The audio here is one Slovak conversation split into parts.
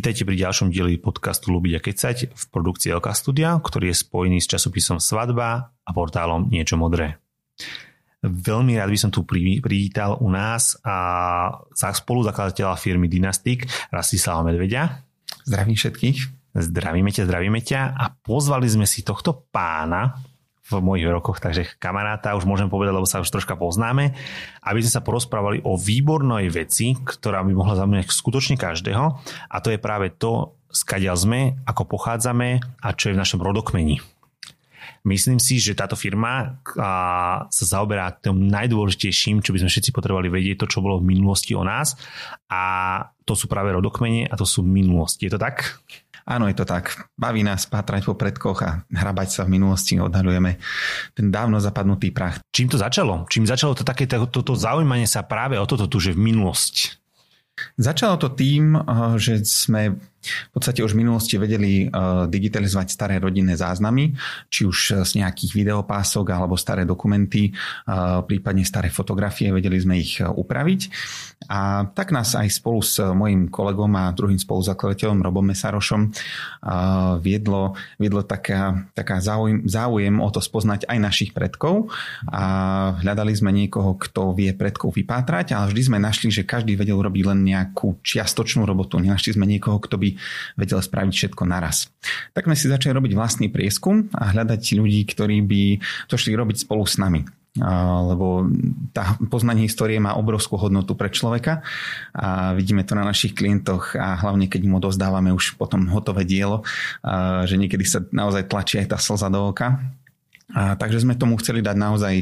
Vítajte pri ďalšom dieli podcastu Lubiť a kecať v produkcii LK Studia, ktorý je spojený s časopisom Svadba a portálom Niečo modré. Veľmi rád by som tu privítal u nás a spoluzakladateľa firmy Dynastic Rastislava Medvedia. Zdravím všetkých. Zdravíme ťa, zdravíme ťa a pozvali sme si tohto pána, v mojich rokoch, takže kamaráta už môžem povedať, lebo sa už troška poznáme, aby sme sa porozprávali o výbornej veci, ktorá by mohla zaujímať skutočne každého a to je práve to, skadiaľ sme, ako pochádzame a čo je v našom rodokmeni. Myslím si, že táto firma sa zaoberá tým najdôležitejším, čo by sme všetci potrebovali vedieť, to, čo bolo v minulosti o nás a to sú práve rodokmene a to sú minulosti. Je to tak? Áno, je to tak. Baví nás pátrať po predkoch a hrabať sa v minulosti. Odhalujeme ten dávno zapadnutý prach. Čím to začalo? Čím začalo to také toto to, to zaujímanie sa práve o toto tu, že v minulosť? Začalo to tým, eh, že sme v podstate už v minulosti vedeli uh, digitalizovať staré rodinné záznamy, či už z nejakých videopások alebo staré dokumenty, uh, prípadne staré fotografie, vedeli sme ich upraviť. A tak nás aj spolu s mojim kolegom a druhým spoluzakladateľom Robom Mesarošom viedlo, viedlo taká, taká záujem, záujem o to spoznať aj našich predkov a hľadali sme niekoho, kto vie predkov vypátrať, ale vždy sme našli, že každý vedel robiť len nejakú čiastočnú robotu. Nenašli sme niekoho, kto by vedel spraviť všetko naraz. Tak sme si začali robiť vlastný prieskum a hľadať ľudí, ktorí by to šli robiť spolu s nami lebo tá poznanie histórie má obrovskú hodnotu pre človeka a vidíme to na našich klientoch a hlavne keď im odozdávame už potom hotové dielo, že niekedy sa naozaj tlačí aj tá slza do oka a, takže sme tomu chceli dať naozaj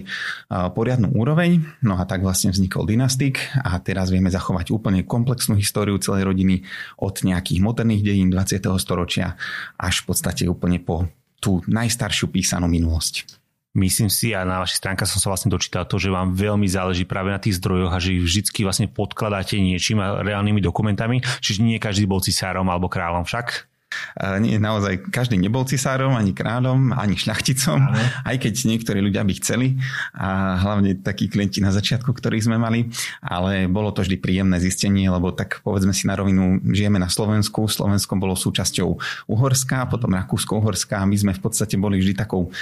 poriadnu úroveň, no a tak vlastne vznikol Dynastik a teraz vieme zachovať úplne komplexnú históriu celej rodiny od nejakých moderných dejín 20. storočia až v podstate úplne po tú najstaršiu písanú minulosť. Myslím si a na vašej stránke som sa vlastne dočítal to, že vám veľmi záleží práve na tých zdrojoch a že ich vždy vlastne podkladáte niečím a reálnymi dokumentami, čiže nie každý bol cisárom alebo kráľom však. Nie, naozaj každý nebol cisárom, ani kráľom, ani šľachticom, Ale. aj keď niektorí ľudia by chceli a hlavne takí klienti na začiatku, ktorých sme mali, ale bolo to vždy príjemné zistenie, lebo tak povedzme si na rovinu, žijeme na Slovensku, Slovensko bolo súčasťou Uhorska, potom Rakúsko-Uhorska a my sme v podstate boli vždy takou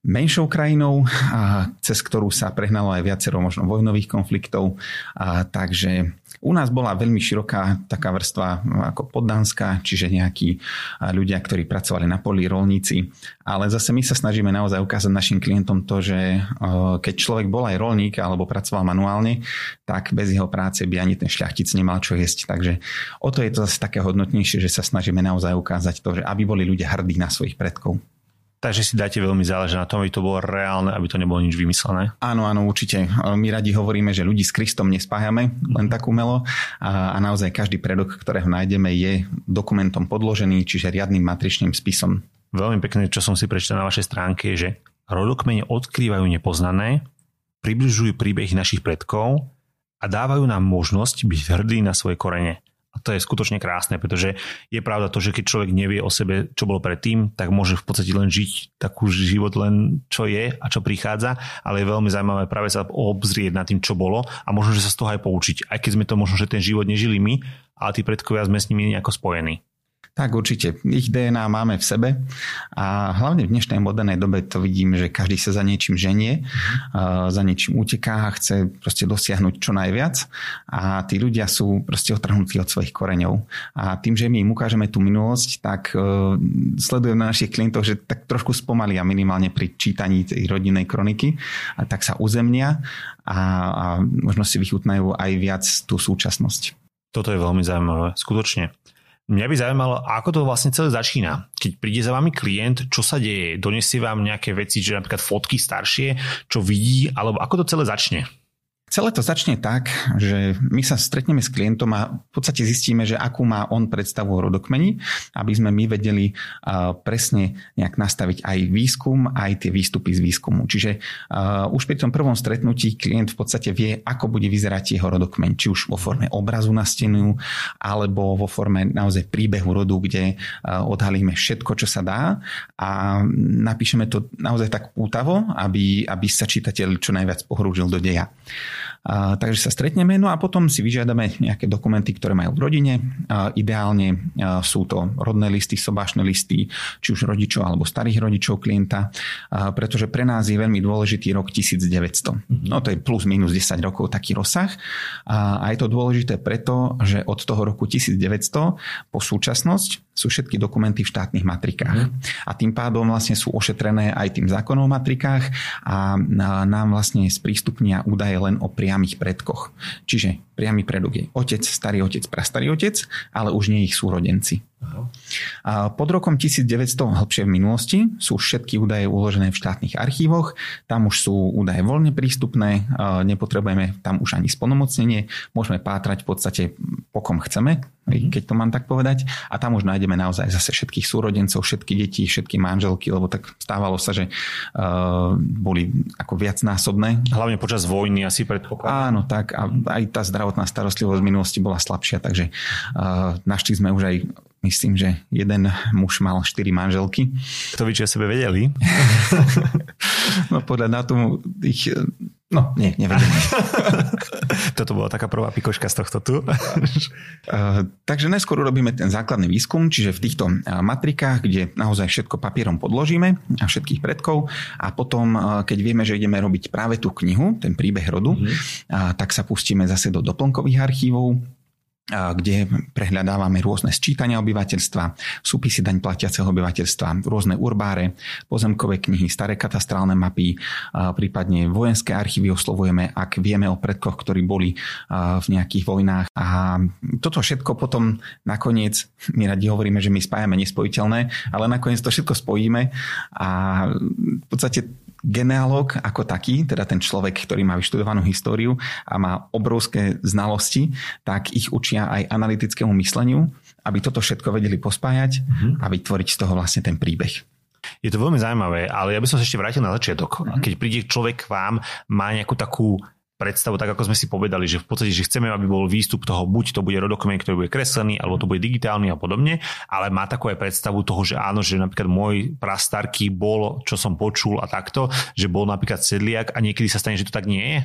menšou krajinou, a cez ktorú sa prehnalo aj viacero možno vojnových konfliktov. A takže u nás bola veľmi široká taká vrstva ako poddánska, čiže nejakí ľudia, ktorí pracovali na poli, rolníci. Ale zase my sa snažíme naozaj ukázať našim klientom to, že keď človek bol aj rolník alebo pracoval manuálne, tak bez jeho práce by ani ten šľachtic nemal čo jesť. Takže o to je to zase také hodnotnejšie, že sa snažíme naozaj ukázať to, že aby boli ľudia hrdí na svojich predkov. Takže si dáte veľmi záležať na tom, aby to bolo reálne, aby to nebolo nič vymyslené. Áno, áno, určite. My radi hovoríme, že ľudí s Kristom nespájame len tak umelo a, a naozaj každý predok, ktorého nájdeme, je dokumentom podložený, čiže riadnym matričným spisom. Veľmi pekné, čo som si prečítal na vašej stránke, je, že rodokmene odkrývajú nepoznané, približujú príbehy našich predkov a dávajú nám možnosť byť hrdí na svoje korene. A to je skutočne krásne, pretože je pravda to, že keď človek nevie o sebe, čo bolo predtým, tak môže v podstate len žiť takú život len čo je a čo prichádza, ale je veľmi zaujímavé práve sa obzrieť nad tým, čo bolo a možno, že sa z toho aj poučiť. Aj keď sme to možno, že ten život nežili my, ale tí predkovia sme s nimi nejako spojení. Tak určite. Ich DNA máme v sebe a hlavne v dnešnej modernej dobe to vidím, že každý sa za niečím ženie, mm. za niečím uteká a chce proste dosiahnuť čo najviac a tí ľudia sú proste otrhnutí od svojich koreňov. A tým, že my im ukážeme tú minulosť, tak uh, sledujem na našich klientov, že tak trošku spomalia minimálne pri čítaní tej rodinnej kroniky a tak sa uzemnia a, a možno si vychutnajú aj viac tú súčasnosť. Toto je veľmi zaujímavé, skutočne. Mňa by zaujímalo, ako to vlastne celé začína. Keď príde za vami klient, čo sa deje? Donesie vám nejaké veci, že napríklad fotky staršie, čo vidí, alebo ako to celé začne? Celé to začne tak, že my sa stretneme s klientom a v podstate zistíme, že akú má on predstavu o rodokmeni, aby sme my vedeli presne nejak nastaviť aj výskum, aj tie výstupy z výskumu. Čiže už pri tom prvom stretnutí klient v podstate vie, ako bude vyzerať jeho rodokmeň, či už vo forme obrazu na stenu, alebo vo forme naozaj príbehu rodu, kde odhalíme všetko, čo sa dá a napíšeme to naozaj tak pútavo, aby, aby sa čitateľ čo najviac pohrúžil do deja. A, takže sa stretneme, no a potom si vyžiadame nejaké dokumenty, ktoré majú v rodine. A, ideálne a, sú to rodné listy, sobášne listy, či už rodičov alebo starých rodičov klienta, a, pretože pre nás je veľmi dôležitý rok 1900. Mm-hmm. No to je plus minus 10 rokov taký rozsah. A, a je to dôležité preto, že od toho roku 1900 po súčasnosť sú všetky dokumenty v štátnych matrikách. Mm. A tým pádom vlastne sú ošetrené aj tým zákonom v matrikách a nám vlastne sprístupnia údaje len o priamých predkoch. Čiže priamy predok je otec, starý otec, prastarý otec, ale už nie ich súrodenci. A pod rokom 1900 hlbšie v minulosti sú všetky údaje uložené v štátnych archívoch, tam už sú údaje voľne prístupné, nepotrebujeme tam už ani splnomocnenie, môžeme pátrať v podstate po kom chceme, mhm. keď to mám tak povedať, a tam už nájdeme naozaj zase všetkých súrodencov, všetky deti, všetky manželky, lebo tak stávalo sa, že uh, boli ako viacnásobné. Hlavne počas vojny asi predpokladám. Áno, tak a aj tá zdravotná starostlivosť v minulosti bola slabšia, takže uh, našli sme už aj myslím, že jeden muž mal štyri manželky. To by čo sebe vedeli? no podľa dátumu ich No, nie, nevedeli. Toto bola taká prvá pikoška z tohto tu. uh, takže najskôr urobíme ten základný výskum, čiže v týchto matrikách, kde naozaj všetko papierom podložíme a všetkých predkov a potom, keď vieme, že ideme robiť práve tú knihu, ten príbeh rodu, mm-hmm. tak sa pustíme zase do doplnkových archívov, kde prehľadávame rôzne sčítania obyvateľstva, súpisy daň platiaceho obyvateľstva, rôzne urbáre, pozemkové knihy, staré katastrálne mapy, prípadne vojenské archívy oslovujeme, ak vieme o predkoch, ktorí boli v nejakých vojnách. A toto všetko potom nakoniec, my radi hovoríme, že my spájame nespojiteľné, ale nakoniec to všetko spojíme a v podstate genealóg ako taký, teda ten človek, ktorý má vyštudovanú históriu a má obrovské znalosti, tak ich učia aj analytickému mysleniu, aby toto všetko vedeli pospájať mm-hmm. a vytvoriť z toho vlastne ten príbeh. Je to veľmi zaujímavé, ale ja by som sa ešte vrátil na začiatok. Mm-hmm. Keď príde človek k vám, má nejakú takú predstavu, tak ako sme si povedali, že v podstate, že chceme, aby bol výstup toho, buď to bude rodokument, ktorý bude kreslený, alebo to bude digitálny a podobne, ale má takú aj predstavu toho, že áno, že napríklad môj prastarky bol, čo som počul a takto, že bol napríklad sedliak a niekedy sa stane, že to tak nie je?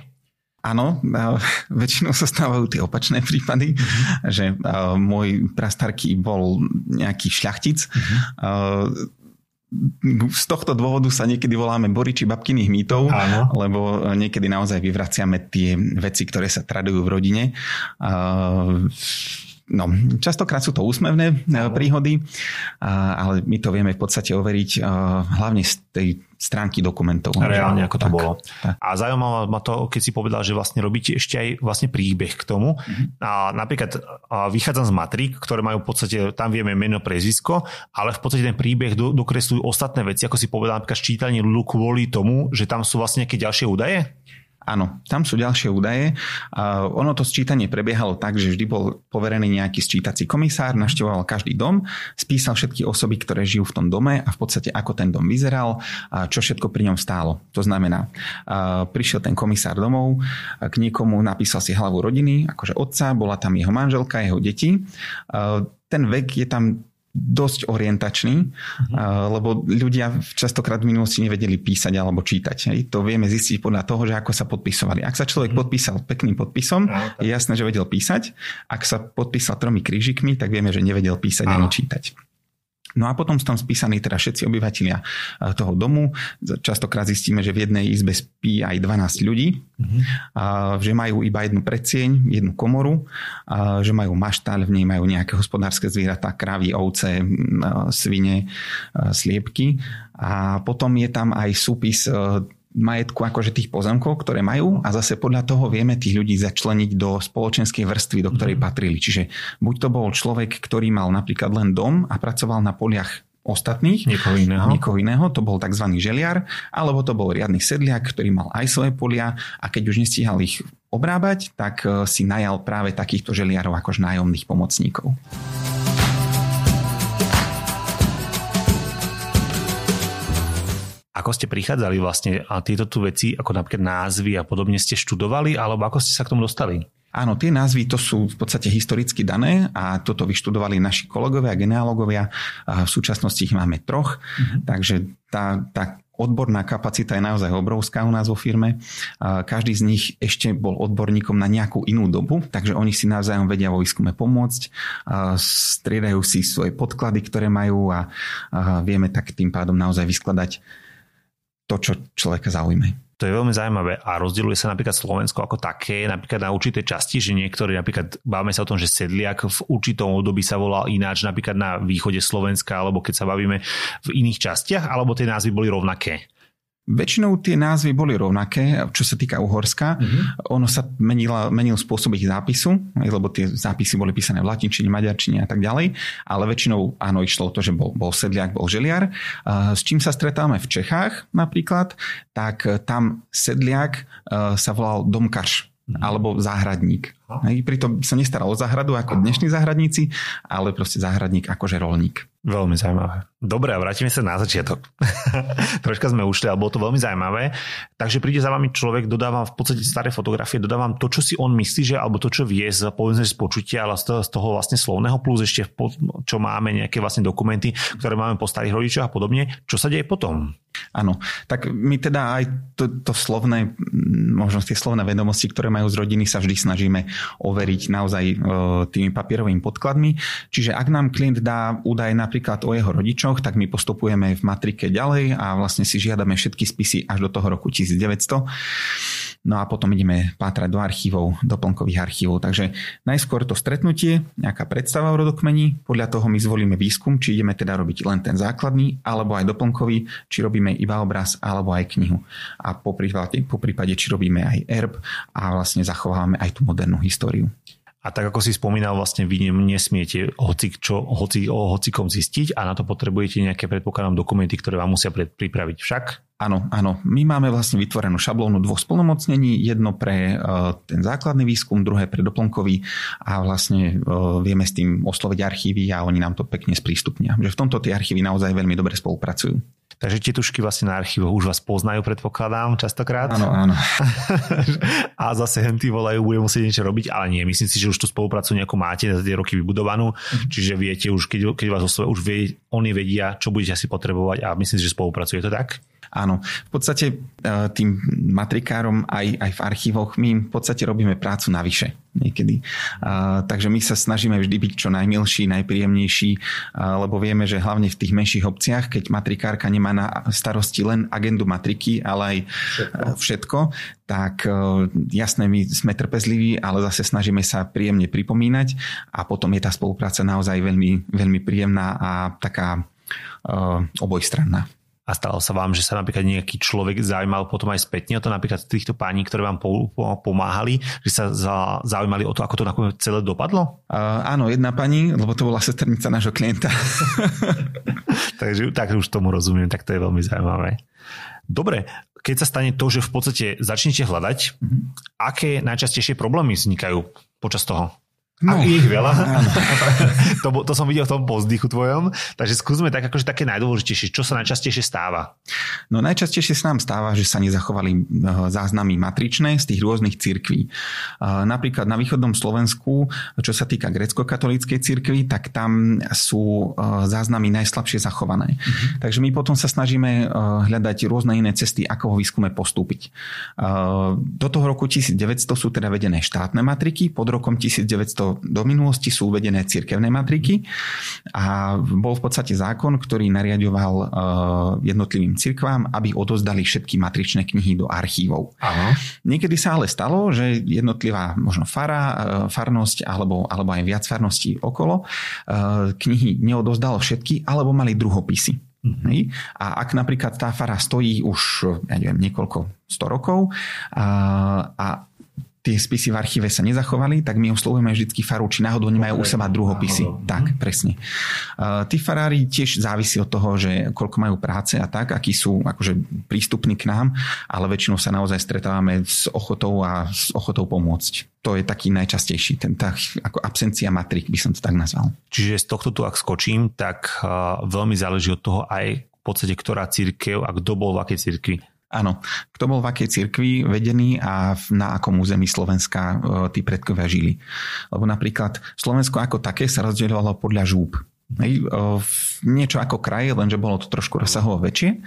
Áno, väčšinou sa stávajú tie opačné prípady, uh-huh. že môj prastarky bol nejaký šľachtic. Uh-huh z tohto dôvodu sa niekedy voláme boriči babkyných mýtov, Áno. lebo niekedy naozaj vyvraciame tie veci, ktoré sa tradujú v rodine. No, častokrát sú to úsmevné no. príhody, ale my to vieme v podstate overiť hlavne z tej stránky dokumentov. Reálne, ako to tak, bolo. Tak. A zaujímavé ma to, keď si povedal, že vlastne robíte ešte aj vlastne príbeh k tomu. Mm-hmm. A napríklad vychádzam z matrik, ktoré majú v podstate, tam vieme meno, prezisko, ale v podstate ten príbeh do, dokresľujú ostatné veci, ako si povedal napríklad ščítanie ľudu kvôli tomu, že tam sú vlastne nejaké ďalšie údaje? Áno, tam sú ďalšie údaje. Uh, ono to sčítanie prebiehalo tak, že vždy bol poverený nejaký sčítací komisár, naštevoval každý dom, spísal všetky osoby, ktoré žijú v tom dome a v podstate ako ten dom vyzeral a čo všetko pri ňom stálo. To znamená, uh, prišiel ten komisár domov, k niekomu napísal si hlavu rodiny, akože otca, bola tam jeho manželka, jeho deti. Uh, ten vek je tam dosť orientačný, uh-huh. lebo ľudia častokrát v minulosti nevedeli písať alebo čítať. Hej. To vieme zistiť podľa toho, že ako sa podpisovali. Ak sa človek uh-huh. podpísal pekným podpisom, uh-huh. je jasné, že vedel písať. Ak sa podpísal tromi krížikmi, tak vieme, že nevedel písať uh-huh. ani čítať. No a potom sú tam spísaní teda všetci obyvateľia eh, toho domu. Častokrát zistíme, že v jednej izbe spí aj 12 ľudí, mm-hmm. že majú iba jednu predsieň, jednu komoru, že majú maštáľ, v nej majú nejaké hospodárske zvieratá, kravy, ovce, svine, sliepky. A potom je tam aj súpis eh, majetku akože tých pozemkov, ktoré majú a zase podľa toho vieme tých ľudí začleniť do spoločenskej vrstvy, do ktorej mhm. patrili. Čiže buď to bol človek, ktorý mal napríklad len dom a pracoval na poliach ostatných, niekoho iného. niekoho iného, to bol tzv. želiar, alebo to bol riadny sedliak, ktorý mal aj svoje polia a keď už nestíhal ich obrábať, tak eh, si najal práve takýchto želiarov akož nájomných pomocníkov. Ako ste prichádzali vlastne a tieto tu veci, ako napríklad názvy a podobne ste študovali, alebo ako ste sa k tomu dostali? Áno, tie názvy to sú v podstate historicky dané a toto vyštudovali naši kolegovia a genealógovia. A v súčasnosti ich máme troch, mm-hmm. takže tá, tá odborná kapacita je naozaj obrovská u nás vo firme. Každý z nich ešte bol odborníkom na nejakú inú dobu, takže oni si navzájom vedia vo výskume pomôcť, striedajú si svoje podklady, ktoré majú a vieme tak tým pádom naozaj vyskladať to, čo človeka zaujme. To je veľmi zaujímavé a rozdieluje sa napríklad Slovensko ako také, napríklad na určité časti, že niektorí napríklad bavíme sa o tom, že sedliak v určitom období sa volal ináč, napríklad na východe Slovenska, alebo keď sa bavíme v iných častiach, alebo tie názvy boli rovnaké. Väčšinou tie názvy boli rovnaké, čo sa týka Uhorska. Uh-huh. Ono sa menila, menil spôsob ich zápisu, lebo tie zápisy boli písané v latinčine, maďarčine a tak ďalej, ale väčšinou áno, išlo to, že bol, bol sedliak, bol želiar. S čím sa stretávame v Čechách napríklad, tak tam sedliak sa volal domkaš uh-huh. alebo záhradník. Uh-huh. Pritom sa nestaral o záhradu ako dnešní záhradníci, ale proste záhradník akože rolník. Veľmi zaujímavé. Dobre, a vrátime sa na začiatok. Troška sme ušli, ale bolo to veľmi zaujímavé. Takže príde za vami človek, dodávam v podstate staré fotografie, dodávam to, čo si on myslí, že, alebo to, čo vie z, povedzme, z počutia, ale z toho, z toho vlastne slovného, plus ešte, čo máme, nejaké vlastne dokumenty, ktoré máme po starých rodičoch a podobne. Čo sa deje potom? Áno, tak my teda aj to, to slovné, možno tie slovné vedomosti, ktoré majú z rodiny, sa vždy snažíme overiť naozaj e, tými papierovými podkladmi. Čiže ak nám klient dá údaj na napríklad o jeho rodičoch, tak my postupujeme v matrike ďalej a vlastne si žiadame všetky spisy až do toho roku 1900. No a potom ideme pátrať do archívov, doplnkových archívov. Takže najskôr to stretnutie, nejaká predstava o rodokmeni, podľa toho my zvolíme výskum, či ideme teda robiť len ten základný, alebo aj doplnkový, či robíme iba obraz, alebo aj knihu. A po prípade, po prípade či robíme aj erb a vlastne zachovávame aj tú modernú históriu. A tak ako si spomínal, vlastne vy nesmiete hoci, čo, hoci, o hocikom zistiť a na to potrebujete nejaké, predpokladám, dokumenty, ktoré vám musia pripraviť však? Áno, áno. My máme vlastne vytvorenú šablónu dvoch spolnomocnení, jedno pre uh, ten základný výskum, druhé pre doplnkový a vlastne uh, vieme s tým osloviť archívy a oni nám to pekne sprístupnia. Že v tomto tie archívy naozaj veľmi dobre spolupracujú. Takže tie tušky vlastne na archívoch už vás poznajú, predpokladám, častokrát. Áno, áno. a zase henty volajú, bude musieť niečo robiť, ale nie. Myslím si, že už tú spoluprácu nejakú máte za tie roky vybudovanú, mm-hmm. čiže viete už, keď, keď vás oslovia, už vie, oni vedia, čo budete asi potrebovať a myslím si, že spolupracuje to tak? Áno, v podstate e, tým matrikárom aj, aj v archívoch my v podstate robíme prácu navyše niekedy. A, takže my sa snažíme vždy byť čo najmilší, najpríjemnejší, a, lebo vieme, že hlavne v tých menších obciach, keď matrikárka nemá na starosti len agendu matriky, ale aj všetko, všetko tak e, jasné, my sme trpezliví, ale zase snažíme sa príjemne pripomínať a potom je tá spolupráca naozaj veľmi, veľmi príjemná a taká obojstranná. A stalo sa vám, že sa napríklad nejaký človek zaujímal potom aj spätne o to, napríklad týchto páni, ktoré vám pomáhali, že sa zaujímali o to, ako to nakoniec celé dopadlo? Uh, áno, jedna pani, lebo to bola sestrnica nášho klienta. Takže tak už tomu rozumiem, tak to je veľmi zaujímavé. Dobre, keď sa stane to, že v podstate začnete hľadať, mm-hmm. aké najčastejšie problémy vznikajú počas toho? No, a ich veľa. to, to som videl v tom pozdychu tvojom. Takže skúsme tak, akože také najdôležitejšie. Čo sa najčastejšie stáva? No najčastejšie sa nám stáva, že sa nezachovali eh, záznamy matričné z tých rôznych cirkví. Eh, napríklad na východnom Slovensku, čo sa týka grecko-katolíckej cirkvi, tak tam sú eh, záznamy najslabšie zachované. Uh-huh. Takže my potom sa snažíme hľadať rôzne iné cesty, ako ho výskume postúpiť. Do toho roku 1900 sú teda vedené štátne matriky, pod rokom 1900 to do minulosti sú uvedené cirkevné matriky a bol v podstate zákon, ktorý nariadoval uh, jednotlivým cirkvám, aby odozdali všetky matričné knihy do archívov. Aha. Niekedy sa ale stalo, že jednotlivá možno fara, uh, farnosť alebo, alebo aj viac farností okolo uh, knihy neodozdalo všetky alebo mali druhopisy. Mm-hmm. A ak napríklad tá fara stojí už ja neviem, niekoľko sto rokov a, a tie spisy v archíve sa nezachovali, tak my oslovujeme vždy faru, či náhodou nemajú u seba druhopisy. Náhodou. Tak, mhm. presne. Uh, tí farári tiež závisí od toho, že koľko majú práce a tak, akí sú akože prístupní k nám, ale väčšinou sa naozaj stretávame s ochotou a s ochotou pomôcť. To je taký najčastejší, ten, tá, ako absencia matrik by som to tak nazval. Čiže z tohto tu, ak skočím, tak uh, veľmi záleží od toho aj v podstate, ktorá církev a kto bol v akej církvi Áno, kto bol v akej cirkvi vedený a na akom území Slovenska e, tí predkovia žili. Lebo napríklad Slovensko ako také sa rozdielovalo podľa žúb. Hej, niečo ako kraje, lenže bolo to trošku rozsahovo väčšie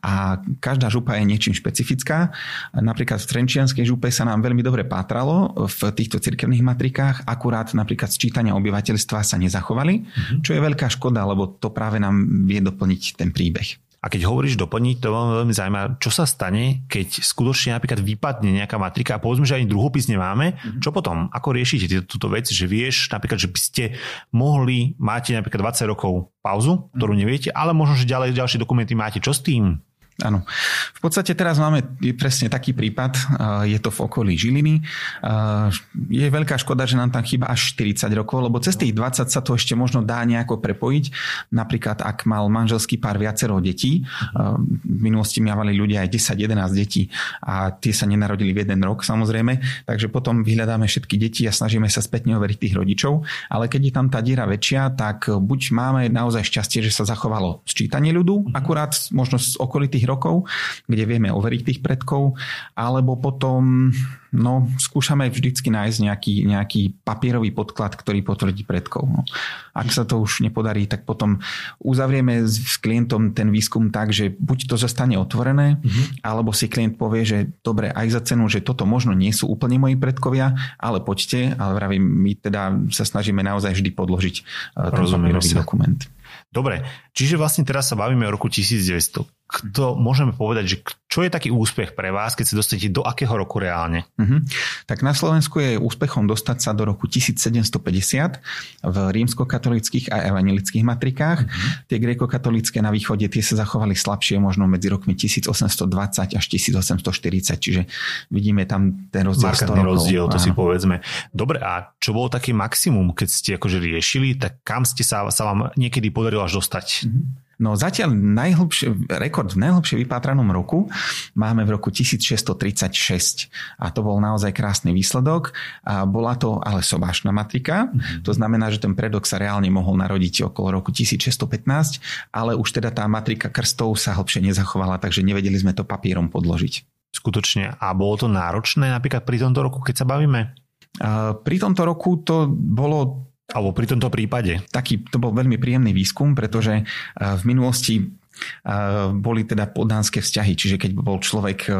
a každá župa je niečím špecifická. Napríklad v Trenčianskej župe sa nám veľmi dobre pátralo v týchto cirkevných matrikách, akurát napríklad sčítania obyvateľstva sa nezachovali, mm-hmm. čo je veľká škoda, lebo to práve nám vie doplniť ten príbeh. A keď hovoríš doplniť, to veľmi, veľmi zaujíma, čo sa stane, keď skutočne napríklad vypadne nejaká matrika a povedzme, že ani druhopis nemáme, mm-hmm. čo potom? Ako riešite túto vec, že vieš napríklad, že by ste mohli, máte napríklad 20 rokov pauzu, ktorú mhm. neviete, ale možno, že ďalej ďalšie dokumenty máte. Čo s tým? Áno. V podstate teraz máme presne taký prípad, je to v okolí Žiliny. Je veľká škoda, že nám tam chýba až 40 rokov, lebo cez tých 20 sa to ešte možno dá nejako prepojiť. Napríklad, ak mal manželský pár viacero detí, v minulosti mali ľudia aj 10-11 detí a tie sa nenarodili v jeden rok samozrejme, takže potom vyhľadáme všetky deti a snažíme sa spätne overiť tých rodičov, ale keď je tam tá diera väčšia, tak buď máme naozaj šťastie, že sa zachovalo sčítanie ľudu, akurát možno z okolitých rokov, kde vieme overiť tých predkov, alebo potom no, skúšame vždycky nájsť nejaký, nejaký papierový podklad, ktorý potvrdí predkov. No. Ak sa to už nepodarí, tak potom uzavrieme s klientom ten výskum tak, že buď to zostane otvorené, mm-hmm. alebo si klient povie, že dobre, aj za cenu, že toto možno nie sú úplne moji predkovia, ale poďte, ale vravím, my teda sa snažíme naozaj vždy podložiť uh, ten papierový dokument. Dobre, čiže vlastne teraz sa bavíme o roku 1900 kto môžeme povedať, že čo je taký úspech pre vás, keď sa dostanete do akého roku reálne? Uh-huh. Tak na Slovensku je úspechom dostať sa do roku 1750 v rímskokatolických a evangelických matrikách. Uh-huh. Tie grekokatolické na východe tie sa zachovali slabšie možno medzi rokmi 1820 až 1840, čiže vidíme tam ten rozdiel Markantný rozdiel, to Áno. si povedzme. Dobre, a čo bolo taký maximum, keď ste akože riešili, tak kam ste sa, sa vám niekedy podarilo až dostať? Uh-huh. No zatiaľ najhlbšie, rekord v najhlbšie vypátranom roku máme v roku 1636 a to bol naozaj krásny výsledok. A bola to ale sobášna matrika, mm-hmm. to znamená, že ten predok sa reálne mohol narodiť okolo roku 1615, ale už teda tá matrika krstov sa hlbšie nezachovala, takže nevedeli sme to papierom podložiť. Skutočne. A bolo to náročné napríklad pri tomto roku, keď sa bavíme? Pri tomto roku to bolo alebo pri tomto prípade? Taký, to bol veľmi príjemný výskum, pretože eh, v minulosti eh, boli teda podánske vzťahy, čiže keď bol človek eh,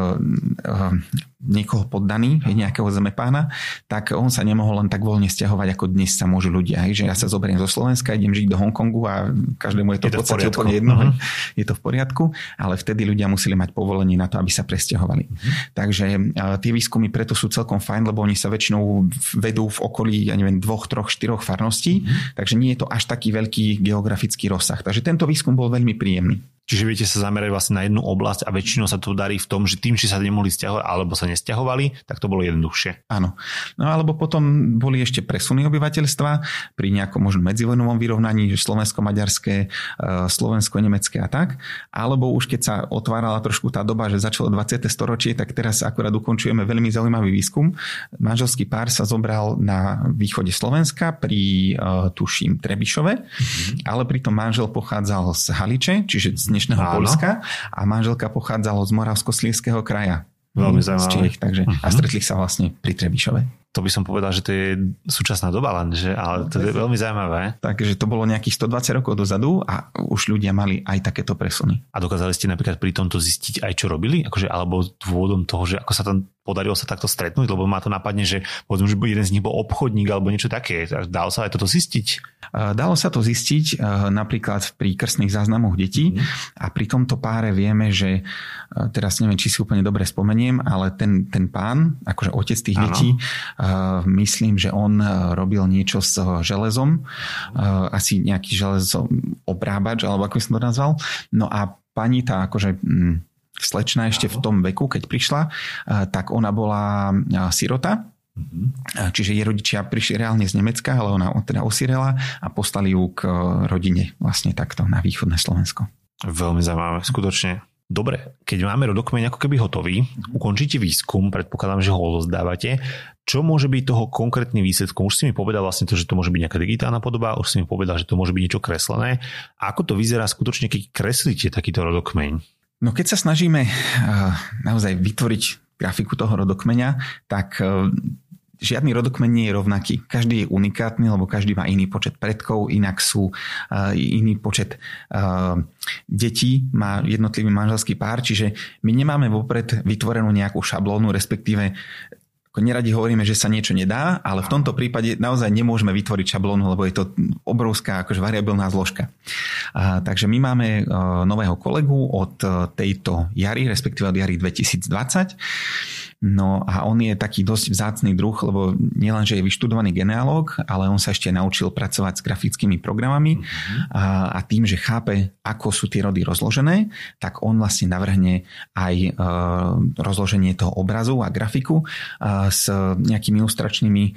niekoho poddaný, nejakého zemepána, tak on sa nemohol len tak voľne stiahovať, ako dnes sa môžu ľudia. Hej? Že ja sa zoberiem zo Slovenska, idem žiť do Hongkongu a každému je to, je to v podstate úplne jedno. Uh-huh. Je to v poriadku, ale vtedy ľudia museli mať povolenie na to, aby sa presťahovali. Uh-huh. Takže tie výskumy preto sú celkom fajn, lebo oni sa väčšinou vedú v okolí, ja neviem, dvoch, troch, štyroch farností, uh-huh. takže nie je to až taký veľký geografický rozsah. Takže tento výskum bol veľmi príjemný. Čiže viete sa zamerať vlastne na jednu oblasť a väčšinou sa to darí v tom, že tým, či sa nemohli stiahovať alebo sa nesťahovali, tak to bolo jednoduchšie. Áno. No alebo potom boli ešte presuny obyvateľstva pri nejakom možno medzivojnovom vyrovnaní, slovensko-maďarské, e, slovensko-nemecké a tak. Alebo už keď sa otvárala trošku tá doba, že začalo 20. storočie, tak teraz akurát ukončujeme veľmi zaujímavý výskum. Manželský pár sa zobral na východe Slovenska pri, e, tuším, Trebišove, mm-hmm. ale pritom manžel pochádzal z Haliče, čiže z dnešného Áno. Polska a manželka pochádzala z Moravskoslieského kraja. Veľmi zaujímavé. Čiech, takže, uh-huh. A mhm. stretli sa vlastne pri Trebišove to by som povedal, že to je súčasná doba len, že, ale to je veľmi zaujímavé. Takže to bolo nejakých 120 rokov dozadu a už ľudia mali aj takéto presuny. A dokázali ste napríklad pri tomto zistiť aj čo robili? Akože, alebo dôvodom toho, že ako sa tam podarilo sa takto stretnúť, lebo ma to napadne, že povedzme, že jeden z nich bol obchodník alebo niečo také. Dalo sa aj toto zistiť? Dalo sa to zistiť napríklad pri krstných záznamoch detí mm. a pri tomto páre vieme, že teraz neviem, či si úplne dobre spomeniem, ale ten, ten pán, akože otec tých ano. detí, myslím, že on robil niečo s železom, asi nejaký železo obrábač, alebo ako som to nazval. No a pani tá akože mm, slečna ešte v tom veku, keď prišla, tak ona bola sirota, Mm-hmm. Čiže jej rodičia prišli reálne z Nemecka, ale ona teda osirela a poslali ju k rodine vlastne takto na východné Slovensko. Veľmi zaujímavé, skutočne. Dobre, keď máme rodokmeň ako keby hotový, ukončíte výskum, predpokladám, že ho rozdávate. Čo môže byť toho konkrétnym výsledkom? Už si mi povedal vlastne to, že to môže byť nejaká digitálna podoba, už si mi povedal, že to môže byť niečo kreslené. A ako to vyzerá skutočne, keď kreslíte takýto rodokmeň? No keď sa snažíme uh, naozaj vytvoriť grafiku toho rodokmeňa, tak uh, žiadny rodokmen nie je rovnaký. Každý je unikátny, lebo každý má iný počet predkov, inak sú uh, iný počet detí, má jednotlivý manželský pár, čiže my nemáme vopred vytvorenú nejakú šablónu, respektíve ako neradi hovoríme, že sa niečo nedá, ale v tomto prípade naozaj nemôžeme vytvoriť šablónu, lebo je to obrovská akože variabilná zložka. A, takže my máme uh, nového kolegu od uh, tejto jary, respektíve od jary 2020 No a on je taký dosť vzácný druh, lebo nielen, že je vyštudovaný genealóg, ale on sa ešte naučil pracovať s grafickými programami mm-hmm. a, a tým, že chápe, ako sú tie rody rozložené, tak on vlastne navrhne aj e, rozloženie toho obrazu a grafiku e, s nejakými ilustračnými e,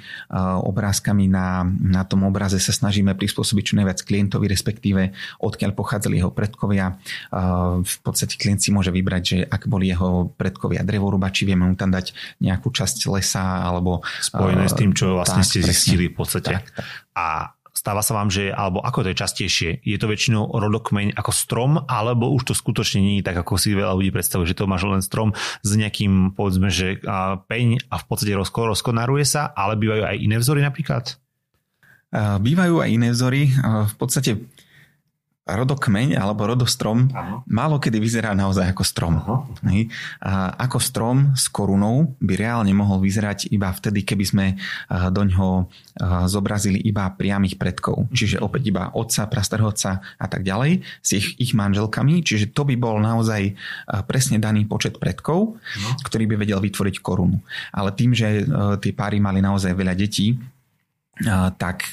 obrázkami na, na tom obraze sa snažíme prispôsobiť čo najviac klientovi, respektíve odkiaľ pochádzali jeho predkovia. E, v podstate klient si môže vybrať, že ak boli jeho predkovia drevorubači, vieme mu tam dať nejakú časť lesa alebo... Spojené uh, s tým, čo vlastne tak, ste zistili v podstate. Tak, tak. A stáva sa vám, že, alebo ako to je častejšie, je to väčšinou rodokmeň ako strom, alebo už to skutočne nie je tak, ako si veľa ľudí predstavuje, že to máš len strom s nejakým, povedzme, že peň a v podstate rozko, rozkonaruje sa, ale bývajú aj iné vzory napríklad? Bývajú aj iné vzory. V podstate rodokmeň alebo rodostrom Aha. málo kedy vyzerá naozaj ako strom. A ako strom s korunou by reálne mohol vyzerať iba vtedy, keby sme do ňoho zobrazili iba priamých predkov. Čiže opäť iba otca, prastarého otca a tak ďalej s ich, ich manželkami. Čiže to by bol naozaj presne daný počet predkov, no. ktorý by vedel vytvoriť korunu. Ale tým, že tie páry mali naozaj veľa detí, tak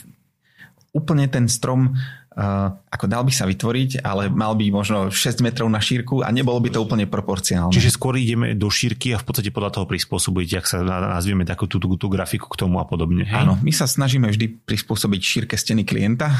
úplne ten strom ako dal by sa vytvoriť, ale mal by možno 6 metrov na šírku a nebolo by to úplne proporcionálne. Čiže skôr ideme do šírky a v podstate podľa toho prispôsobiť, ak sa nazvieme takú tú, tú, tú grafiku k tomu a podobne. Hej? Áno, my sa snažíme vždy prispôsobiť šírke steny klienta.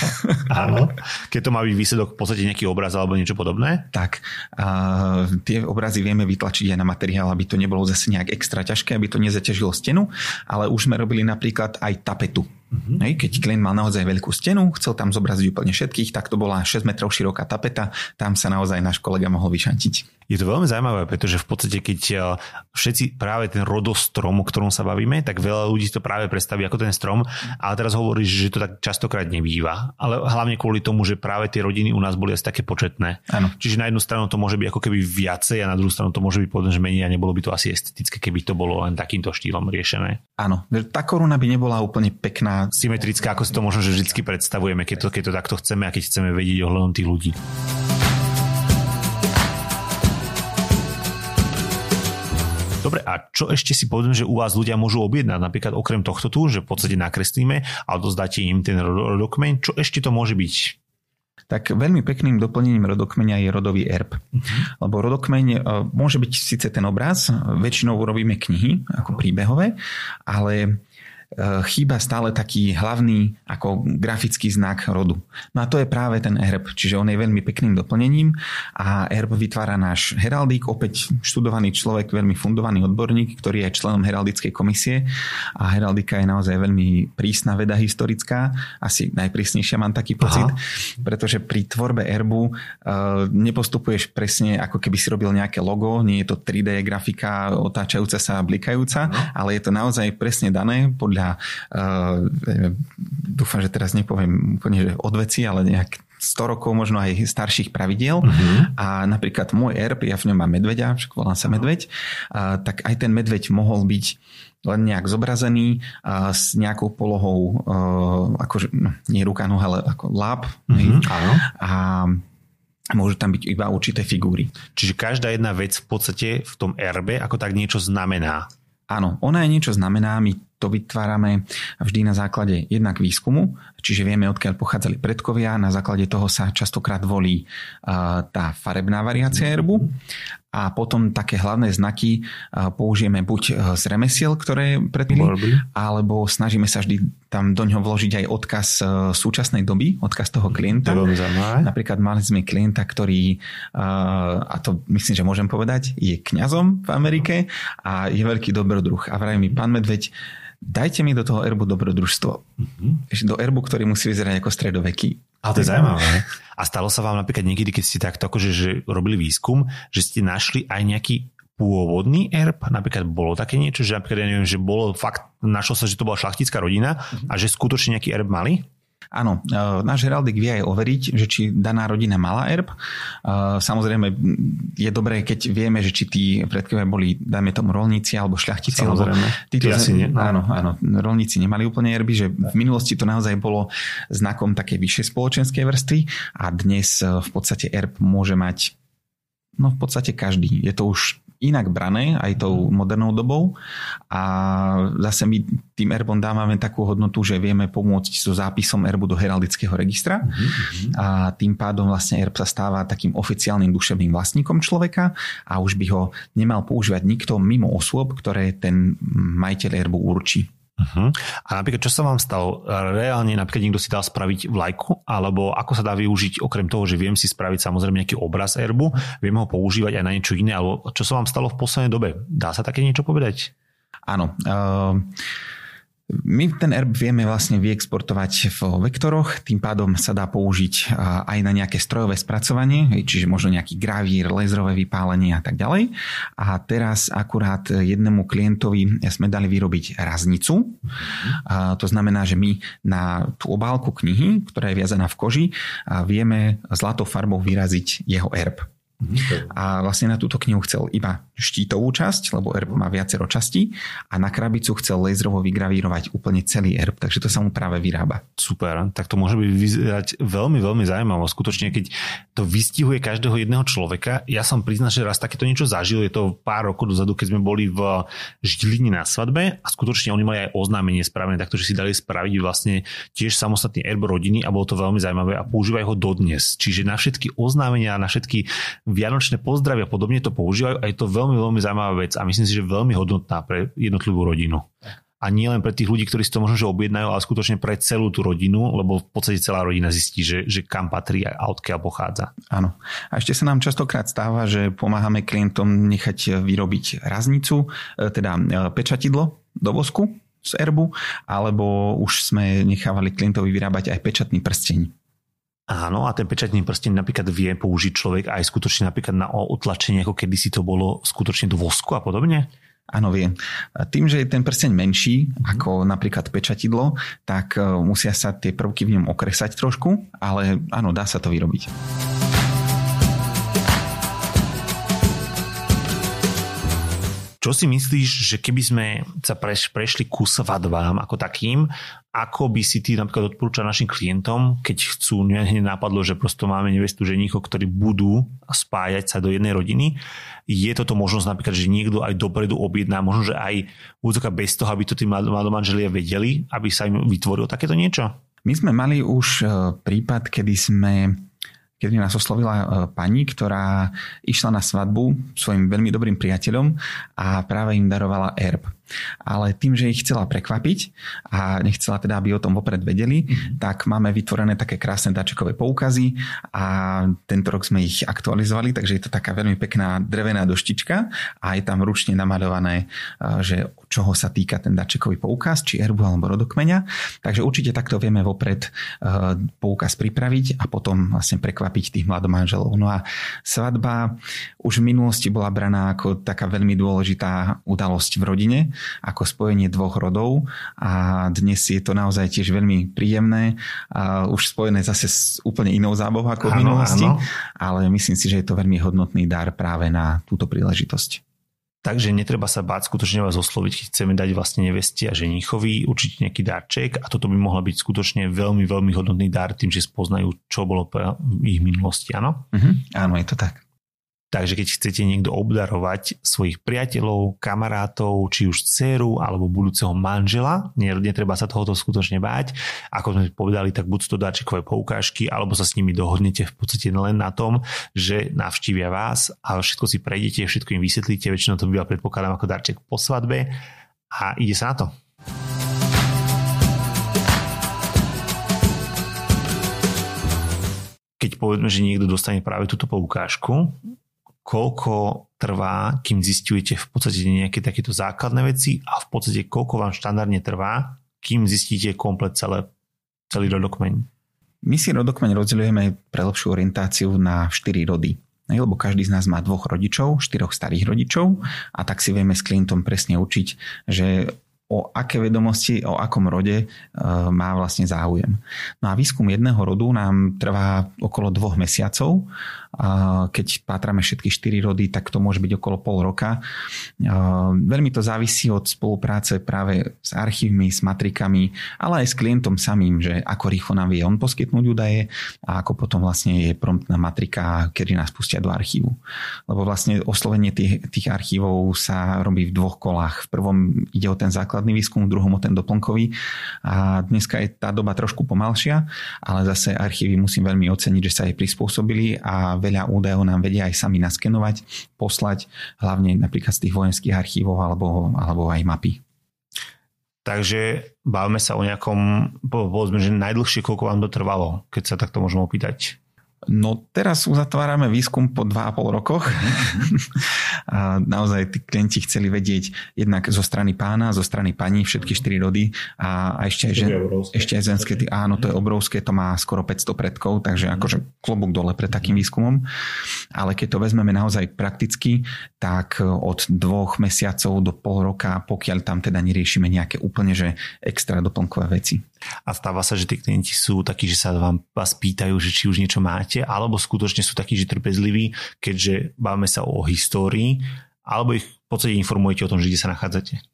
Áno, keď to má byť výsledok v podstate nejaký obraz alebo niečo podobné? Tak, uh, tie obrazy vieme vytlačiť aj na materiál, aby to nebolo zase nejak extra ťažké, aby to nezaťažilo stenu, ale už sme robili napríklad aj tapetu Mm-hmm. Keď klient mal naozaj veľkú stenu, chcel tam zobraziť úplne všetkých, tak to bola 6 metrov široká tapeta, tam sa naozaj náš kolega mohol vyšantiť. Je to veľmi zaujímavé, pretože v podstate keď eh, všetci práve ten rodostrom, o ktorom sa bavíme, tak veľa ľudí to práve predstaví ako ten strom, ale teraz hovoríš, že to tak častokrát nebýva. Ale hlavne kvôli tomu, že práve tie rodiny u nás boli asi také početné. Ano. Čiže na jednu stranu to môže byť ako keby viacej a na druhú stranu to môže byť že menej a nebolo by to asi estetické, keby to bolo len takýmto štýlom riešené. Áno, tá koruna by nebola úplne pekná. Symetrická, ako si to možno že vždy predstavujeme, keď to, keď to takto chceme a keď chceme vedieť ohľadom tých ľudí. Dobre, a čo ešte si poviem, že u vás ľudia môžu objednať? Napríklad okrem tohto tu, že v podstate nakreslíme a dozdáte im ten rodokmeň. Čo ešte to môže byť? tak veľmi pekným doplnením rodokmeňa je rodový erb. Uh-huh. Lebo rodokmeň e, môže byť síce ten obraz, väčšinou urobíme knihy ako príbehové, ale chýba stále taký hlavný ako grafický znak rodu. No a to je práve ten erb, čiže on je veľmi pekným doplnením a erb vytvára náš heraldík, opäť študovaný človek, veľmi fundovaný odborník, ktorý je členom heraldickej komisie a heraldika je naozaj veľmi prísna veda historická, asi najprísnejšia mám taký pocit, Aha. pretože pri tvorbe erbu uh, nepostupuješ presne ako keby si robil nejaké logo, nie je to 3D grafika otáčajúca sa a blikajúca, Aha. ale je to naozaj presne dané podľa uh, dúfam, že teraz nepoviem úplne že od veci, ale nejak 100 rokov, možno aj starších pravidiel. Uh-huh. A napríklad môj erb, ja v ňom mám medveďa, však volám sa medveď, uh, tak aj ten medveď mohol byť len nejak zobrazený uh, s nejakou polohou, uh, akože, no, nie ruka, no, ale ako láp. Uh-huh. A môžu tam byť iba určité figúry. Čiže každá jedna vec v podstate v tom erbe ako tak niečo znamená. Áno, ona je niečo znamená, my to vytvárame vždy na základe jednak výskumu, čiže vieme, odkiaľ pochádzali predkovia, na základe toho sa častokrát volí tá farebná variácia erbu a potom také hlavné znaky použijeme buď e, z remesiel, ktoré predpili, alebo snažíme sa vždy tam do ňoho vložiť aj odkaz e, súčasnej doby, odkaz toho klienta. Napríklad mali sme klienta, ktorý, a to myslím, že môžem povedať, je kňazom v Amerike a je veľký dobrodruh. A vraj mi, pán Medveď, dajte mi do toho erbu dobrodružstvo. Mm-hmm. Do erbu, ktorý musí vyzerať ako stredoveký. A to je zaujímavé. A stalo sa vám napríklad niekedy, keď ste takto akože že robili výskum, že ste našli aj nejaký pôvodný erb, napríklad bolo také niečo, že napríklad ja neviem, že bolo fakt, našlo sa, že to bola šlachtická rodina a že skutočne nejaký erb mali? Áno, e, náš heraldik vie aj overiť, že či daná rodina mala erb. E, samozrejme je dobré, keď vieme, že či tí predkovia boli, dajme tomu, rolníci alebo šľachtici. Samozrejme. Títo asi nie. Áno, áno, rolníci nemali úplne erby, že v minulosti to naozaj bolo znakom také vyššej spoločenskej vrstvy a dnes e, v podstate erb môže mať No v podstate každý. Je to už inak brané aj tou modernou dobou a zase my tým erbom dávame takú hodnotu, že vieme pomôcť so zápisom erbu do heraldického registra mm-hmm. a tým pádom vlastne erb sa stáva takým oficiálnym duševným vlastníkom človeka a už by ho nemal používať nikto mimo osôb, ktoré ten majiteľ erbu určí. Uh-huh. A napríklad, čo sa vám stalo? Reálne napríklad niekto si dal spraviť vlajku, alebo ako sa dá využiť, okrem toho, že viem si spraviť samozrejme nejaký obraz erbu, viem ho používať aj na niečo iné, alebo čo sa vám stalo v poslednej dobe? Dá sa také niečo povedať? Áno. Uh... My ten erb vieme vlastne vyexportovať v vektoroch, tým pádom sa dá použiť aj na nejaké strojové spracovanie, čiže možno nejaký gravír, lézrové vypálenie a tak ďalej. A teraz akurát jednému klientovi sme dali vyrobiť raznicu. A to znamená, že my na tú obálku knihy, ktorá je viazaná v koži, vieme zlatou farbou vyraziť jeho erb. A vlastne na túto knihu chcel iba štítovú časť, lebo erb má viacero častí a na krabicu chcel laserovo vygravírovať úplne celý erb, takže to sa mu práve vyrába. Super, tak to môže byť vyzerať veľmi, veľmi zaujímavé. Skutočne, keď to vystihuje každého jedného človeka, ja som priznal, že raz takéto niečo zažil, je to pár rokov dozadu, keď sme boli v Žilini na svadbe a skutočne oni mali aj oznámenie spravené, takto, že si dali spraviť vlastne tiež samostatný erb rodiny a bolo to veľmi zaujímavé a používajú ho dodnes. Čiže na všetky oznámenia, na všetky vianočné pozdravy a podobne to používajú a je to veľmi, veľmi zaujímavá vec a myslím si, že veľmi hodnotná pre jednotlivú rodinu. A nie len pre tých ľudí, ktorí si to možno že objednajú, ale skutočne pre celú tú rodinu, lebo v podstate celá rodina zistí, že, že kam patrí a odkiaľ pochádza. Áno. A ešte sa nám častokrát stáva, že pomáhame klientom nechať vyrobiť raznicu, e, teda e, pečatidlo do vosku z erbu, alebo už sme nechávali klientovi vyrábať aj pečatný prsteň. Áno, a ten pečatný prsteň napríklad vie použiť človek aj skutočne napríklad na utlačenie, ako kedy si to bolo skutočne do vosku a podobne? Áno, vie. Tým, že je ten prsteň menší mm. ako napríklad pečatidlo, tak e, musia sa tie prvky v ňom okresať trošku, ale áno, dá sa to vyrobiť. Čo si myslíš, že keby sme sa preš, prešli ku svadbám ako takým, ako by si ty napríklad odporúčal našim klientom, keď chcú, hneď napadlo, že prosto máme nevestu ženichov, ktorí budú spájať sa do jednej rodiny. Je toto možnosť napríklad, že niekto aj dopredu objedná, možno, že aj úzoka bez toho, aby to tí mladomanželia vedeli, aby sa im vytvorilo takéto niečo? My sme mali už e, prípad, kedy sme kedy nás oslovila e, pani, ktorá išla na svadbu svojim veľmi dobrým priateľom a práve im darovala erb ale tým, že ich chcela prekvapiť a nechcela teda, aby o tom vopred vedeli, mm-hmm. tak máme vytvorené také krásne dačekové poukazy a tento rok sme ich aktualizovali, takže je to taká veľmi pekná drevená doštička a je tam ručne namalované, že čoho sa týka ten dačekový poukaz, či erbu alebo rodokmeňa. Takže určite takto vieme vopred poukaz pripraviť a potom vlastne prekvapiť tých mladomanželov. No a svadba už v minulosti bola braná ako taká veľmi dôležitá udalosť v rodine, ako spojenie dvoch rodov a dnes je to naozaj tiež veľmi príjemné a už spojené zase s úplne inou zábavou ako v minulosti, áno. ale myslím si, že je to veľmi hodnotný dar práve na túto príležitosť. Takže netreba sa báť skutočne vás osloviť, keď chceme dať vlastne nevesti a ženichovi určite nejaký darček a toto by mohla byť skutočne veľmi, veľmi hodnotný dar tým, že spoznajú, čo bolo v ich minulosti, áno? Uh-huh. Áno, je to tak. Takže keď chcete niekto obdarovať svojich priateľov, kamarátov, či už dceru alebo budúceho manžela, netreba sa tohoto skutočne báť. Ako sme povedali, tak buď to darčekové poukážky, alebo sa s nimi dohodnete v podstate len na tom, že navštívia vás a všetko si prejdete, všetko im vysvetlíte, väčšinou to býva predpokladám ako darček po svadbe a ide sa na to. keď povedzme, že niekto dostane práve túto poukážku, koľko trvá, kým zistujete v podstate nejaké takéto základné veci a v podstate koľko vám štandardne trvá, kým zistíte komplet celé, celý rodokmeň. My si rodokmeň rozdeľujeme pre lepšiu orientáciu na 4 rody. lebo každý z nás má dvoch rodičov, štyroch starých rodičov a tak si vieme s klientom presne učiť, že o aké vedomosti, o akom rode e, má vlastne záujem. No a výskum jedného rodu nám trvá okolo dvoch mesiacov keď pátrame všetky štyri rody, tak to môže byť okolo pol roka. Veľmi to závisí od spolupráce práve s archívmi, s matrikami, ale aj s klientom samým, že ako rýchlo nám vie on poskytnúť údaje a ako potom vlastne je promptná matrika, kedy nás pustia do archívu. Lebo vlastne oslovenie tých, tých archívov sa robí v dvoch kolách. V prvom ide o ten základný výskum, v druhom o ten doplnkový a dneska je tá doba trošku pomalšia, ale zase archívy musím veľmi oceniť, že sa aj prispôsobili a veľa údajov nám vedia aj sami naskenovať, poslať, hlavne napríklad z tých vojenských archívov alebo, alebo aj mapy. Takže bavíme sa o nejakom, povedzme, že najdlhšie, koľko vám to trvalo, keď sa takto môžeme opýtať. No teraz uzatvárame výskum po 2,5 rokoch. a naozaj tí klienti chceli vedieť jednak zo strany pána, zo strany pani, všetky štyri rody a, a ešte, aj, žen, ešte aj ženské. Áno, to je obrovské, to má skoro 500 predkov, takže mhm. akože klobúk dole pred takým výskumom. Ale keď to vezmeme naozaj prakticky, tak od dvoch mesiacov do pol roka, pokiaľ tam teda neriešime nejaké úplne že extra doplnkové veci. A stáva sa, že tí klienti sú takí, že sa vám vás pýtajú, že či už niečo máte, alebo skutočne sú takí, že trpezliví, keďže bavíme sa o histórii, alebo ich v podstate informujete o tom, že kde sa nachádzate.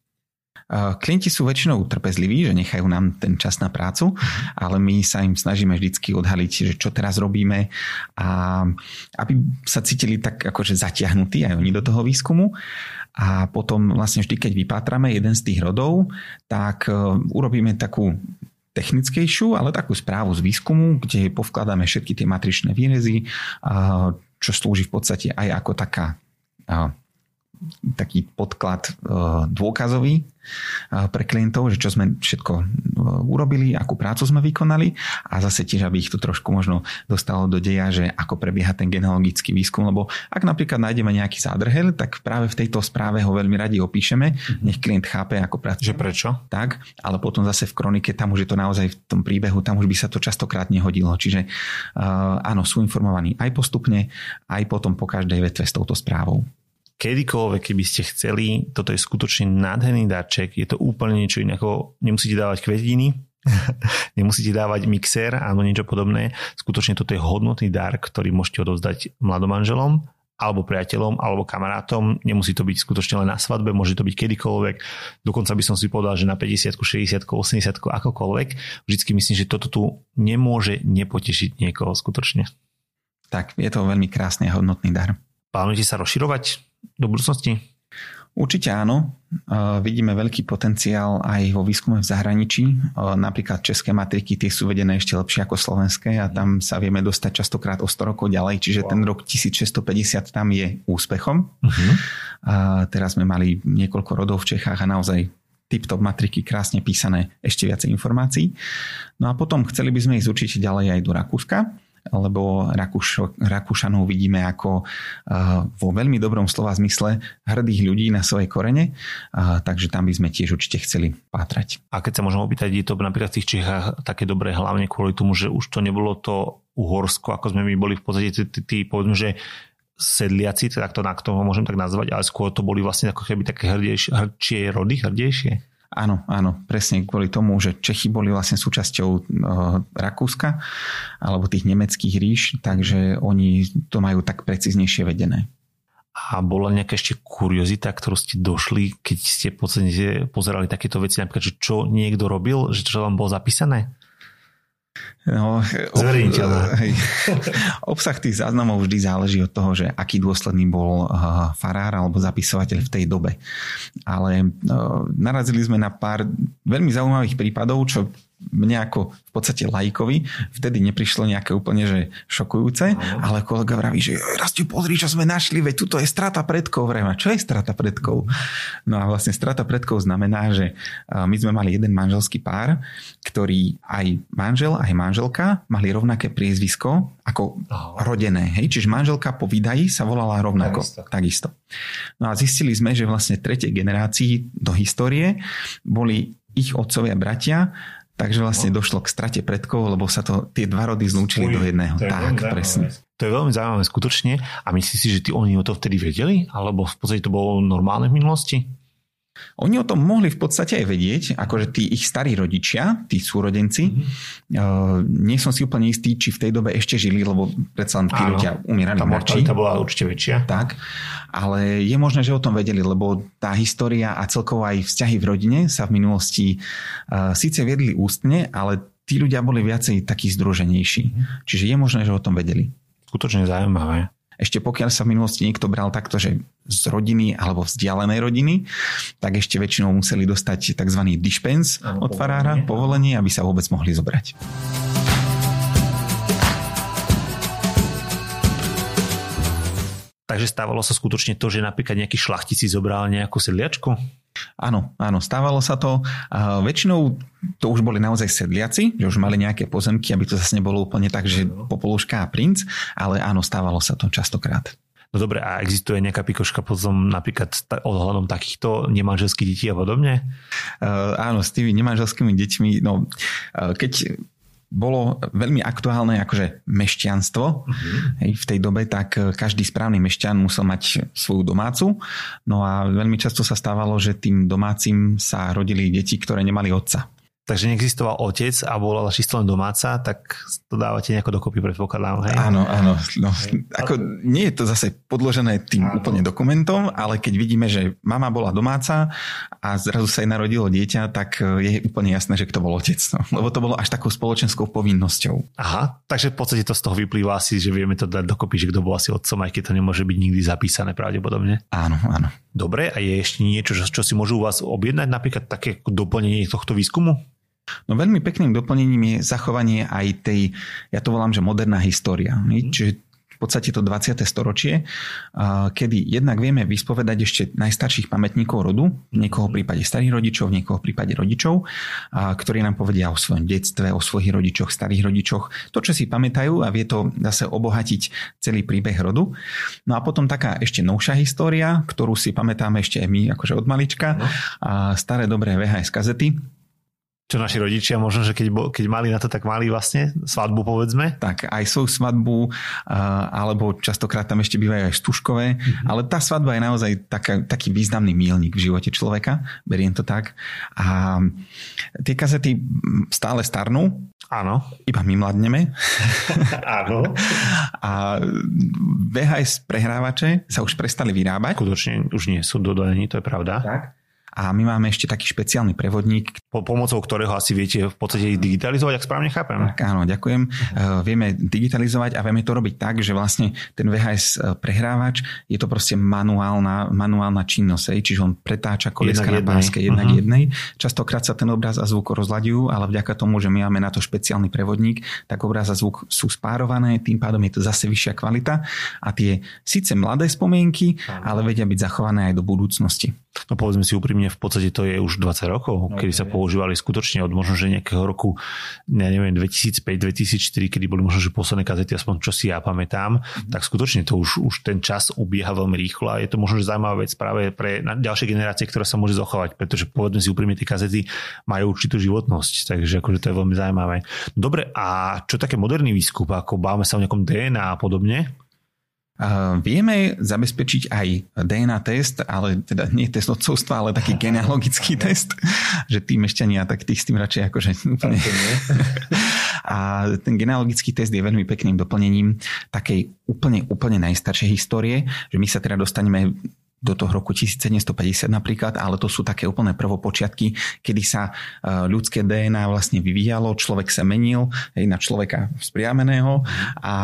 Klienti sú väčšinou trpezliví, že nechajú nám ten čas na prácu, ale my sa im snažíme vždycky odhaliť, že čo teraz robíme a aby sa cítili tak akože zatiahnutí aj oni do toho výskumu. A potom vlastne vždy, keď vypátrame jeden z tých rodov, tak e, urobíme takú technickejšiu, ale takú správu z výskumu, kde povkladáme všetky tie matričné výrezy, čo slúži v podstate aj ako taká taký podklad e, dôkazový e, pre klientov, že čo sme všetko e, urobili, akú prácu sme vykonali a zase tiež, aby ich to trošku možno dostalo do deja, že ako prebieha ten genealogický výskum, lebo ak napríklad nájdeme nejaký zádrhel, tak práve v tejto správe ho veľmi radi opíšeme, mhm. nech klient chápe, ako pracuje. Že prečo? Tak, ale potom zase v kronike, tam už je to naozaj v tom príbehu, tam už by sa to častokrát nehodilo. Čiže uh, áno, sú informovaní aj postupne, aj potom po každej vetve s touto správou kedykoľvek, keby ste chceli, toto je skutočne nádherný darček, je to úplne niečo iné, ako nemusíte dávať kvetiny, nemusíte dávať mixér alebo niečo podobné. Skutočne toto je hodnotný dar, ktorý môžete odovzdať mladomanželom alebo priateľom, alebo kamarátom. Nemusí to byť skutočne len na svadbe, môže to byť kedykoľvek. Dokonca by som si povedal, že na 50, 60, 80, akokoľvek. Vždycky myslím, že toto tu nemôže nepotešiť niekoho skutočne. Tak, je to veľmi krásny a hodnotný dar. Plánujete sa rozširovať do budúcnosti? Určite áno. Vidíme veľký potenciál aj vo výskume v zahraničí. Napríklad české matriky tie sú vedené ešte lepšie ako slovenské a tam sa vieme dostať častokrát o 100 rokov ďalej, čiže wow. ten rok 1650 tam je úspechom. Uh-huh. A teraz sme mali niekoľko rodov v Čechách a naozaj tip-top matriky krásne písané, ešte viacej informácií. No a potom chceli by sme ísť určite ďalej aj do Rakúska lebo Rakúš, Rakúšanov vidíme ako uh, vo veľmi dobrom slova zmysle hrdých ľudí na svoje korene, uh, takže tam by sme tiež určite chceli pátrať. A keď sa môžem opýtať, je to napríklad v tých Čechách také dobré hlavne kvôli tomu, že už to nebolo to Uhorsko, ako sme my boli v podstate tí, tí povedzme, že sedliaci, tak to, to môžem tak nazvať, ale skôr to boli vlastne ako keby také hrdejšie, hrdšie rody, hrdejšie. Áno, áno, presne kvôli tomu, že Čechy boli vlastne súčasťou uh, Rakúska alebo tých nemeckých ríš, takže oni to majú tak preciznejšie vedené. A bola nejaká ešte kuriozita, ktorú ste došli, keď ste podstate pozerali takéto veci, napríklad, že čo niekto robil, že čo vám bolo zapísané? No, Zverejniteľné. Obsah tých záznamov vždy záleží od toho, že aký dôsledný bol uh, farár alebo zapisovateľ v tej dobe. Ale uh, narazili sme na pár veľmi zaujímavých prípadov, čo mne ako v podstate lajkovi vtedy neprišlo nejaké úplne že šokujúce, ale kolega vraví, že Rastiu, pozri, čo sme našli, veď tuto je strata predkov. Vrema, čo je strata predkov? No a vlastne strata predkov znamená, že my sme mali jeden manželský pár, ktorý aj manžel, aj manželka mali rovnaké priezvisko ako rodené. Hej? Čiže manželka po vydaji sa volala rovnako. Takisto. Takisto. No a zistili sme, že vlastne tretej generácii do histórie boli ich otcovia bratia Takže vlastne no. došlo k strate predkov, lebo sa to tie dva rody zlúčili Uj, do jedného. Tak, presne. To je veľmi zaujímavé skutočne. A myslíš si, že tí oni o to vtedy vedeli? Alebo v podstate to bolo normálne v minulosti? Oni o tom mohli v podstate aj vedieť, akože tí ich starí rodičia, tí súrodenci, mm-hmm. uh, nie som si úplne istý, či v tej dobe ešte žili, lebo predsa tí ľudia umierali Tá mortalita bola určite väčšia. Tak, ale je možné, že o tom vedeli, lebo tá história a celkovo aj vzťahy v rodine sa v minulosti uh, síce viedli ústne, ale tí ľudia boli viacej takí združenejší. Mm-hmm. Čiže je možné, že o tom vedeli. Skutočne zaujímavé. Ešte pokiaľ sa v minulosti niekto bral takto, že z rodiny alebo vzdialenej rodiny, tak ešte väčšinou museli dostať tzv. dispens od farára, povolenie, aby sa vôbec mohli zobrať. Takže stávalo sa skutočne to, že napríklad nejaký šlachtic si zobral nejakú sedliačku? Áno, áno, stávalo sa to. A väčšinou to už boli naozaj sedliaci, že už mali nejaké pozemky, aby to zase nebolo úplne tak, že popoluška a princ, ale áno, stávalo sa to častokrát. No dobre, a existuje nejaká pikoška potom napríklad odhľadom takýchto nemanželských detí a podobne? Uh, áno, s tými nemanželskými deťmi, no uh, keď bolo veľmi aktuálne akože mešťanstvo uh-huh. v tej dobe, tak e, každý správny mešťan musel mať svoju domácu. No a veľmi často sa stávalo, že tým domácim sa rodili deti, ktoré nemali otca takže neexistoval otec a bola čisto len domáca, tak to dávate nejako dokopy, predpokladám. Hej? Áno, áno. No, ako, nie je to zase podložené tým áno. úplne dokumentom, ale keď vidíme, že mama bola domáca a zrazu sa jej narodilo dieťa, tak e, je úplne jasné, že kto bol otec. No, lebo to bolo až takou spoločenskou povinnosťou. Aha, takže v podstate to z toho vyplýva asi, že vieme to dať dokopy, že kto bol asi otcom, aj keď to nemôže byť nikdy zapísané pravdepodobne. Áno, áno. Dobre, a je ešte niečo, čo si môžu u vás objednať, napríklad také doplnenie tohto výskumu? No veľmi pekným doplnením je zachovanie aj tej, ja to volám, že moderná história. Mm. Čiže v podstate to 20. storočie, kedy jednak vieme vyspovedať ešte najstarších pamätníkov rodu, v niekoho v prípade starých rodičov, v niekoho v prípade rodičov, ktorí nám povedia o svojom detstve, o svojich rodičoch, starých rodičoch, to, čo si pamätajú a vie to zase obohatiť celý príbeh rodu. No a potom taká ešte novšia história, ktorú si pamätáme ešte aj my, akože od malička, a staré dobré VHS kazety, čo naši rodičia možno, že keď, keď mali na to, tak mali vlastne svadbu, povedzme. Tak aj svoju svadbu, alebo častokrát tam ešte bývajú aj stužkové, mm-hmm. ale tá svadba je naozaj taká, taký významný mílnik v živote človeka, beriem to tak. A tie kazety stále starnú, Áno. Iba my mladneme. Áno. A VHS prehrávače sa už prestali vyrábať. Skutočne už nie sú dodajení, to je pravda. Tak. A my máme ešte taký špeciálny prevodník. Po, pomocou ktorého asi viete v podstate digitalizovať, ak správne chápem. Tak áno, ďakujem. Uh, vieme digitalizovať a vieme to robiť tak, že vlastne ten VHS e, prehrávač je to proste manuálna, manuálna činnosť, čiže on pretáča kolieska na páske jednak uh-huh. jednej. Častokrát sa ten obraz a zvuk rozľadujú, ale vďaka tomu, že my máme na to špeciálny prevodník, tak obraz a zvuk sú spárované, tým pádom je to zase vyššia kvalita a tie síce mladé spomienky, uh-huh. ale vedia byť zachované aj do budúcnosti. No povedzme si úprimne, v podstate to je už 20 rokov, no, kedy sa používali skutočne od možno, že nejakého roku, ja neviem, 2005-2004, kedy boli možno, že posledné kazety, aspoň čo si ja pamätám, mm-hmm. tak skutočne to už, už ten čas ubieha veľmi rýchlo a je to možno, že zaujímavá vec práve pre ďalšie generácie, ktoré sa môže zachovať, pretože povedzme si úprimne, tie kazety majú určitú životnosť, takže akože to je veľmi zaujímavé. Dobre, a čo také moderný výskup, ako bávame sa o nejakom DNA a podobne? Vieme zabezpečiť aj DNA test, ale teda nie test odcovstva, ale taký genealogický test, že tí mešťania, tak tých s tým radšej akože úplne... A ten genealogický test je veľmi pekným doplnením takej úplne, úplne najstaršej histórie, že my sa teda dostaneme do toho roku 1750 napríklad, ale to sú také úplné prvopočiatky, kedy sa e, ľudské DNA vlastne vyvíjalo, človek sa menil na človeka vzpriameného a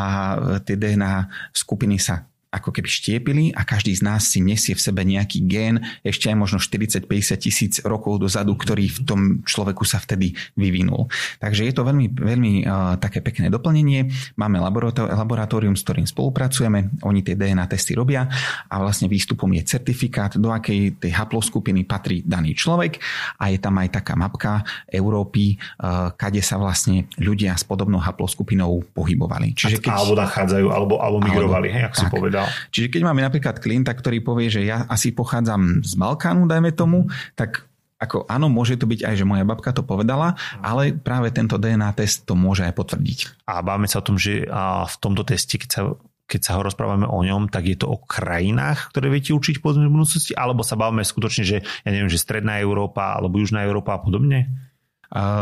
tie DNA skupiny sa ako keby štiepili a každý z nás si nesie v sebe nejaký gén ešte aj možno 40-50 tisíc rokov dozadu, ktorý v tom človeku sa vtedy vyvinul. Takže je to veľmi, veľmi uh, také pekné doplnenie. Máme laboratórium, s ktorým spolupracujeme, oni tie DNA testy robia a vlastne výstupom je certifikát, do akej tej haploskupiny patrí daný človek a je tam aj taká mapka Európy, uh, kade sa vlastne ľudia s podobnou haploskupinou pohybovali. Čiže keď... Alebo nachádzajú, alebo, alebo migrovali, alebo, hej, ak tak, si povedal. Čiže keď máme napríklad klienta, ktorý povie, že ja asi pochádzam z Balkánu, dajme tomu, tak ako áno, môže to byť aj, že moja babka to povedala, ale práve tento DNA test to môže aj potvrdiť. A bavíme sa o tom, že v tomto teste, keď sa keď sa ho rozprávame o ňom, tak je to o krajinách, ktoré viete učiť po budúcnosti, alebo sa bavíme skutočne, že ja neviem, že Stredná Európa alebo Južná Európa a podobne?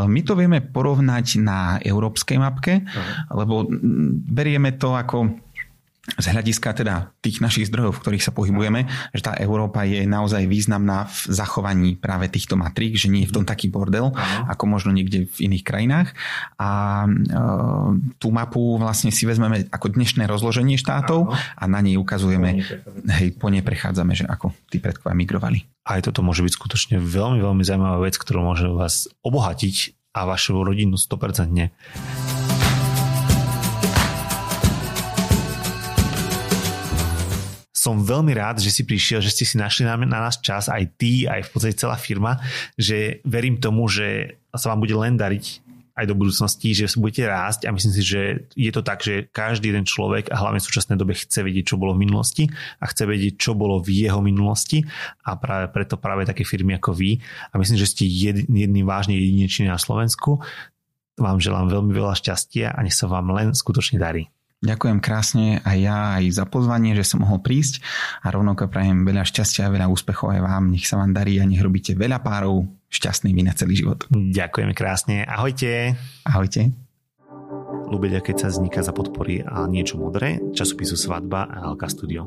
My to vieme porovnať na európskej mapke, uh-huh. lebo berieme to ako z hľadiska teda tých našich zdrojov, v ktorých sa pohybujeme, že tá Európa je naozaj významná v zachovaní práve týchto matrík, že nie je v tom taký bordel, Aha. ako možno niekde v iných krajinách. A e, tú mapu vlastne si vezmeme ako dnešné rozloženie štátov Aha. a na nej ukazujeme, hej, po nej prechádzame, že ako tí predkovia migrovali. Aj toto môže byť skutočne veľmi, veľmi zaujímavá vec, ktorú môže vás obohatiť a vašu rodinu 100%. Som veľmi rád, že si prišiel, že ste si našli na, na nás čas, aj ty, aj v podstate celá firma, že verím tomu, že sa vám bude len dariť aj do budúcnosti, že budete rásť a myslím si, že je to tak, že každý jeden človek a hlavne v súčasnej dobe chce vedieť, čo bolo v minulosti a chce vedieť, čo bolo v jeho minulosti a práve preto práve také firmy ako vy a myslím, že ste jedný vážne jedinečný na Slovensku. Vám želám veľmi veľa šťastia a nech sa vám len skutočne darí. Ďakujem krásne aj ja aj za pozvanie, že som mohol prísť a rovnako prajem veľa šťastia a veľa úspechov aj vám. Nech sa vám darí a nech robíte veľa párov šťastnými na celý život. Ďakujem krásne. Ahojte. Ahojte. Lubeľa, keď sa vzniká za podpory a niečo modré, časopisu Svadba a Alka Studio.